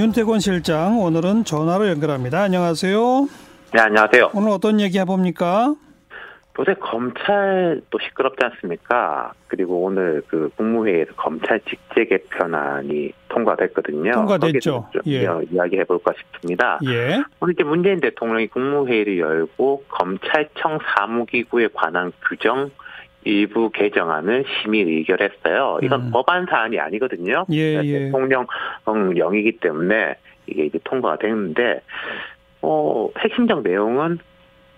윤태권 실장 오늘은 전화로 연결합니다. 안녕하세요. 네, 안녕하세요. 오늘 어떤 얘기 해봅니까? 요새 검찰도 시끄럽지 않습니까? 그리고 오늘 그 국무회의에서 검찰 직제 개편안이 통과됐거든요. 통과됐죠. 예. 이야기해 볼까 싶습니다. 예. 오늘 이제 문재인 대통령이 국무회의를 열고 검찰청 사무기구에 관한 규정 일부 개정안을 심의 의결했어요. 이건 음. 법안 사안이 아니거든요. 예, 예. 대통령령이기 때문에 이게 이제 통과가 됐는데 어, 핵심적 내용은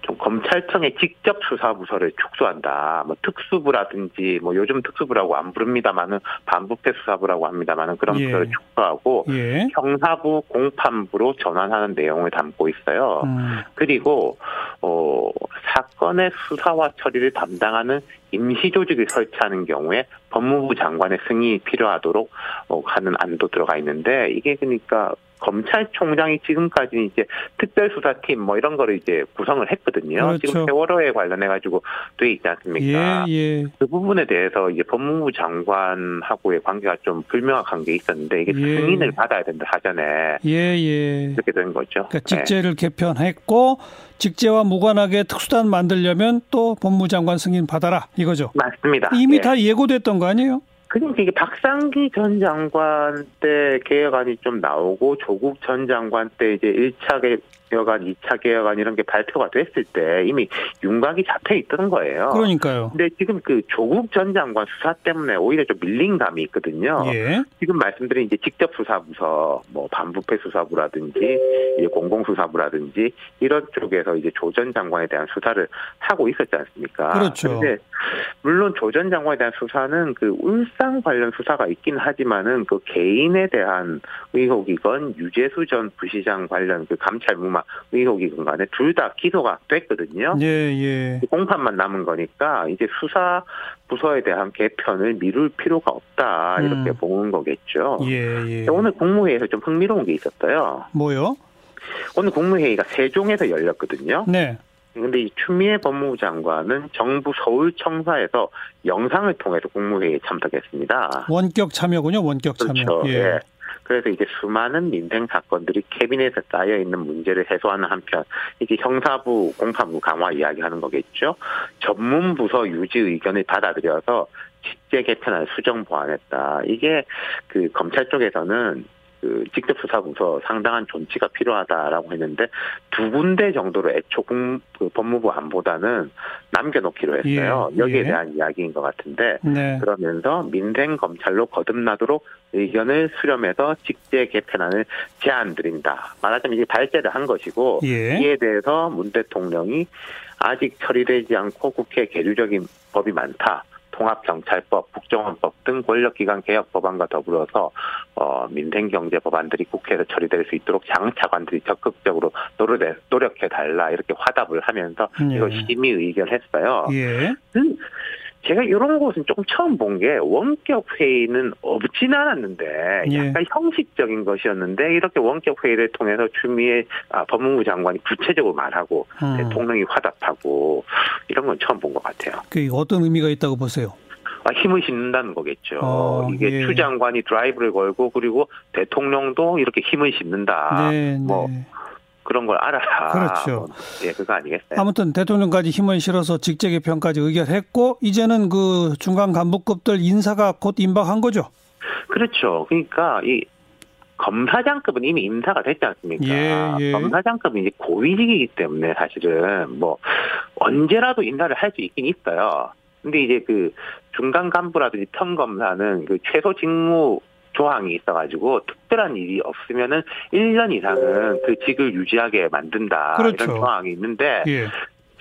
좀 검찰청의 직접 수사 부서를 축소한다. 뭐 특수부라든지 뭐 요즘 특수부라고 안 부릅니다만은 반부패 수사부라고 합니다만은 그런 예. 부서를 축소하고 예. 형사부 공판부로 전환하는 내용을 담고 있어요. 음. 그리고 어 사건의 수사와 처리를 담당하는 임시 조직을 설치하는 경우에 법무부 장관의 승인이 필요하도록 어, 하는 안도 들어가 있는데 이게 그러니까 검찰총장이 지금까지 이제 특별수사팀 뭐 이런 거를 이제 구성을 했거든요. 그렇죠. 지금 세월호에 관련해 가지고 돼 있지 않습니까? 예, 예. 그 부분에 대해서 이제 법무부 장관하고의 관계가 좀 불명확한 게 있었는데 이게 예. 승인을 받아야 된다 사전에 예, 예. 이렇게 된 거죠. 그러니까 네. 직제를 개편했고 직제와 무관하게 특수단 만들려면 또 법무장관 승인 받아라 이거죠. 맞습니다. 이미 예. 다 예고됐던 거 아니에요? 그러니까 이게 박상기 전 장관 때 개혁안이 좀 나오고 조국 전 장관 때 이제 1차 개혁안, 2차 개혁안 이런 게 발표가 됐을 때 이미 윤곽이 잡혀 있던 거예요. 그러니까요. 근데 지금 그 조국 전 장관 수사 때문에 오히려 좀 밀린 감이 있거든요. 예. 지금 말씀드린 이제 직접 수사부서, 뭐 반부패 수사부라든지 이제 공공 수사부라든지 이런 쪽에서 이제 조 전 장관에 대한 수사를 하고 있었지 않습니까? 그렇죠. 근데 물론 조 전 장관에 대한 수사는 그 울산 관련 수사가 있긴 하지만은 그 개인에 대한 의혹이건 유재수 전 부시장 관련 그 감찰 무마 의혹이건 간에 둘 다 기소가 됐거든요. 예, 예. 공판만 남은 거니까 이제 수사 부서에 대한 개편을 미룰 필요가 없다 이렇게 음. 보는 거겠죠. 예, 예. 오늘 국무회의에서 좀 흥미로운 게 있었어요. 뭐요? 오늘 국무회의가 세종에서 열렸거든요. 네. 근데 이 추미애 법무부 장관은 정부 서울청사에서 영상을 통해서 국무회의에 참석했습니다. 원격 참여군요. 원격 참여. 그렇죠. 예. 예. 그래서 이제 수많은 민생 사건들이 캐비넷에 쌓여 있는 문제를 해소하는 한편 이게 형사부 공판부 강화 이야기하는 거겠죠. 전문 부서 유지 의견을 받아들여서 직제 개편안 수정 보완했다. 이게 그 검찰 쪽에서는 그 직접 수사부서 상당한 존치가 필요하다라고 했는데 두 군데 정도로 애초 국, 그 법무부 안보다는 남겨놓기로 했어요. 예, 여기에 예. 대한 이야기인 것 같은데 네. 그러면서 민생 검찰로 거듭나도록 의견을 수렴해서 직제 개편안을 제안드린다. 말하자면 이게 발제를 한 것이고 예. 이에 대해서 문 대통령이 아직 처리되지 않고 국회 계류적인 법이 많다. 통합경찰법, 국정원법 등 권력기관 개혁 법안과 더불어서 어, 민생경제 법안들이 국회에서 처리될 수 있도록 장 차관들이 적극적으로 노력해, 노력해 달라 이렇게 화답을 하면서 예. 이거 심의 의결했어요. 예. 그 제가 이런 곳은 좀 처음 본 게 원격 회의는 없진 않았는데 예. 약간 형식적인 것이었는데 이렇게 원격 회의를 통해서 추미애 아, 법무부 장관이 구체적으로 말하고 음. 대통령이 화답하고 이런 건 처음 본 것 같아요. 그 어떤 의미가 있다고 보세요? 아, 힘을 싣는다는 거겠죠. 어, 이게 예. 추 장관이 드라이브를 걸고 그리고 대통령도 이렇게 힘을 싣는다. 네, 뭐 네. 그런 걸 알아라. 그렇죠. 뭐, 예, 그거 아니겠어요? 아무튼 대통령까지 힘을 실어서 직제 개편까지 의결했고 이제는 그 중간 간부급들 인사가 곧 임박한 거죠. 그렇죠. 그러니까 이 검사장급은 이미 임사가 됐지 않습니까? 예, 예. 검사장급은 이제 고위직이기 때문에 사실은 뭐 언제라도 인사를 할 수 있긴 있어요. 근데 이제 그 중간 간부라든지 평검사는 그 최소 직무 조항이 있어가지고 특별한 일이 없으면은 1년 이상은 그 직을 유지하게 만든다 그렇죠. 이런 조항이 있는데 예.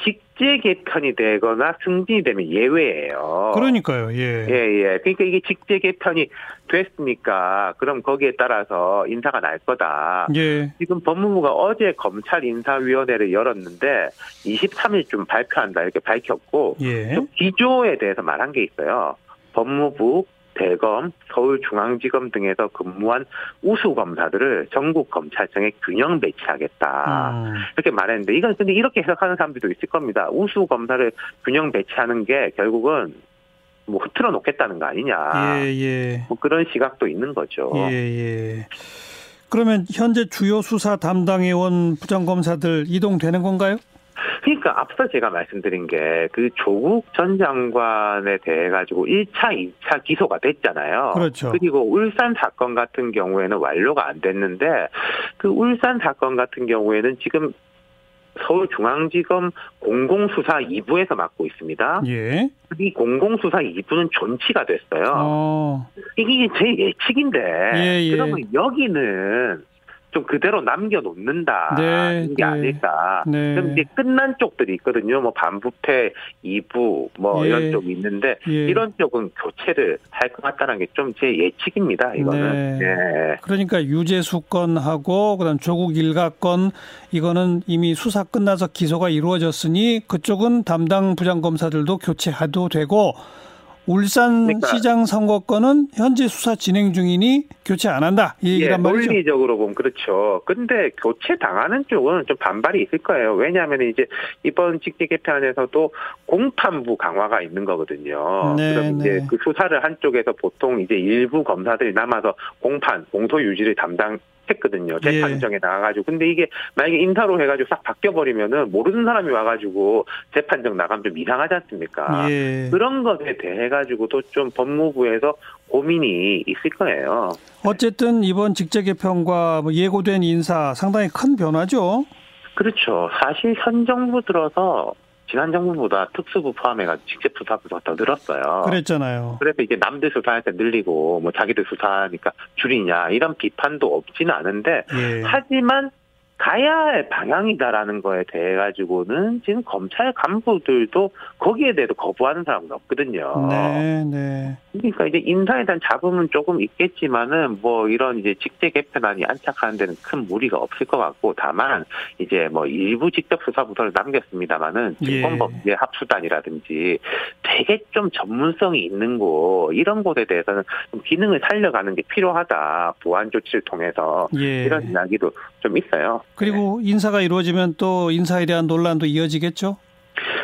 직제 개편이 되거나 승진이 되면 예외예요. 그러니까요. 예. 예, 예. 그러니까 이게 직제 개편이 됐으니까 그럼 거기에 따라서 인사가 날 거다. 예. 지금 법무부가 어제 검찰 인사위원회를 열었는데 23일쯤 발표한다 이렇게 밝혔고 예. 또 기조에 대해서 말한 게 있어요. 법무부, 대검, 서울중앙지검 등에서 근무한 우수 검사들을 전국 검찰청에 균형 배치하겠다. 음. 이렇게 말했는데 이건 근데 이렇게 해석하는 사람들도 있을 겁니다. 우수 검사를 균형 배치하는 게 결국은 뭐 흐트러 놓겠다는 거 아니냐. 예, 예. 뭐 그런 시각도 있는 거죠. 예, 예. 그러면 현재 주요 수사 담당해온 부장검사들 이동되는 건가요? 그러니까 앞서 제가 말씀드린 게 그 조국 전 장관에 대해 가지고 1차, 2차 기소가 됐잖아요. 그렇죠. 그리고 울산 사건 같은 경우에는 완료가 안 됐는데 그 울산 사건 같은 경우에는 지금 서울중앙지검 공공수사 2부에서 맡고 있습니다. 예. 이 공공수사 2부는 존치가 됐어요. 어. 이게 제 예측인데 예, 예. 그러면 여기는 좀 그대로 남겨놓는다 네, 이게 네. 아닐까. 네. 그럼 이제 끝난 쪽들이 있거든요. 뭐 반부패 2부 뭐 예. 이런 쪽이 있는데 예. 이런 쪽은 교체를 할 것 같다는 게 좀 제 예측입니다. 이거는. 네. 예. 그러니까 유재수 건하고 그다음 조국 일가 건 이거는 이미 수사 끝나서 기소가 이루어졌으니 그쪽은 담당 부장검사들도 교체해도 되고 울산 그러니까- 시장 선거권은 현재 수사 진행 중이니 교체 안 한다 이 예, 얘기란 말이죠. 논리적으로 보면 그렇죠. 근데 교체 당하는 쪽은 좀 반발이 있을 거예요. 왜냐하면 이제 이번 직계 개편에서도 공판부 강화가 있는 거거든요. 네, 그럼 이제 네. 그 수사를 한 쪽에서 보통 이제 일부 검사들이 남아서 공판, 공소 유지를 담당 했거든요. 예. 재판정에 나가가지고. 근데 이게 만약에 인사로 해가지고 싹 바뀌어버리면은 모르는 사람이 와가지고 재판정 나가면 좀 이상하지 않습니까? 예. 그런 것에 대해 가지고도 좀 법무부에서 고민이 있을 거예요. 어쨌든 이번 직제 개편과 뭐 예고된 인사 상당히 큰 변화죠. 그렇죠. 사실 현 정부 들어서 지난 정부보다 특수부 포함해가지고 직접 수사부가 더 늘었어요. 그랬잖아요. 그래서 이제 남들 수사할 때 늘리고 뭐 자기들 수사하니까 줄이냐 이런 비판도 없지는 않은데 예. 하지만 가야 할 방향이다라는 거에 대해 가지고는 지금 검찰 간부들도 거기에 대해서 거부하는 사람은 없거든요. 네, 네. 그러니까 이제 인사에 대한 잡음은 조금 있겠지만은 뭐 이런 이제 직제 개편안이 안착하는 데는 큰 무리가 없을 것 같고 다만 이제 뭐 일부 직접 수사 부서를 남겼습니다만은 예. 증권범죄 합수단이라든지 되게 좀 전문성이 있는 곳 이런 곳에 대해서는 좀 기능을 살려가는 게 필요하다 보완 조치를 통해서 예. 이런 이야기도 좀 있어요. 그리고 인사가 이루어지면 또 인사에 대한 논란도 이어지겠죠.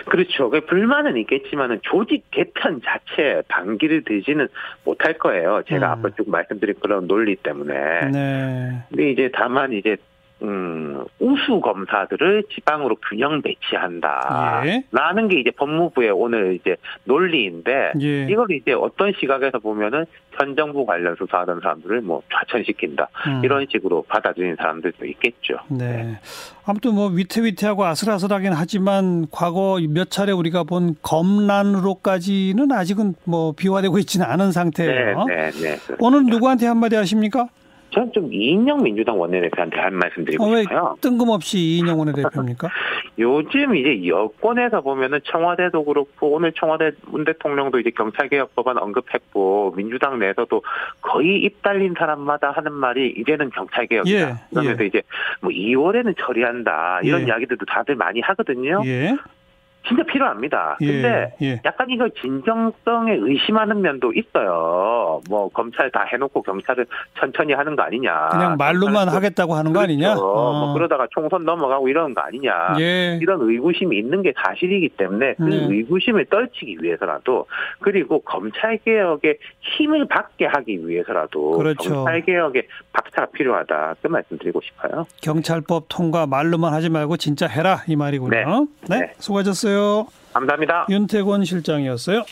그렇죠. 그 불만은 있겠지만은 조직 개편 자체 반기를 들지는 못할 거예요. 제가 음. 앞서 쭉 말씀드린 그런 논리 때문에. 네. 근데 이제 다만 이제 음, 우수 검사들을 지방으로 균형 배치한다. 예. 라는 게 이제 법무부의 오늘 이제 논리인데 예. 이걸 이제 어떤 시각에서 보면은 현 정부 관련 수사하던 사람들을 뭐 좌천시킨다. 음. 이런 식으로 받아들이는 사람들도 있겠죠. 네. 아무튼 뭐 위태위태하고 아슬아슬하긴 하지만 과거 몇 차례 우리가 본 검란으로까지는 아직은 뭐 비화되고 있지는 않은 네, 상태예요. 네, 네. 오늘 누구한테 한마디 하십니까? 저는 좀 이인영 민주당 원내대표한테 한 말씀 드리고 어, 왜 싶어요. 뜬금없이 이인영 원내대표입니까? 요즘 이제 여권에서 보면은 청와대도 그렇고 오늘 청와대 문 대통령도 이제 경찰개혁법안 언급했고 민주당 내에서도 거의 입 달린 사람마다 하는 말이 이제는 경찰개혁이다. 예, 그러면서 이제 뭐 2월에는 처리한다 이런 예. 이야기들도 다들 많이 하거든요. 예. 진짜 필요합니다. 근데 예. 예. 약간 이거 진정성에 의심하는 면도 있어요. 뭐 검찰 다 해놓고 경찰을 천천히 하는 거 아니냐. 그냥 말로만 하겠다고 하는 거 아니냐? 그렇죠. 어. 뭐 그러다가 총선 넘어가고 이러는 거 아니냐. 예. 이런 의구심이 있는 게 사실이기 때문에 그 네. 의구심을 떨치기 위해서라도 그리고 검찰 개혁에 힘을 받게 하기 위해서라도 그렇죠. 검찰 개혁에 박차가 필요하다. 그 말씀 드리고 싶어요. 경찰법 통과 말로만 하지 말고 진짜 해라 이 말이군요. 네. 네. 네. 수고하셨어요. 감사합니다. 윤태권 실장이었어요.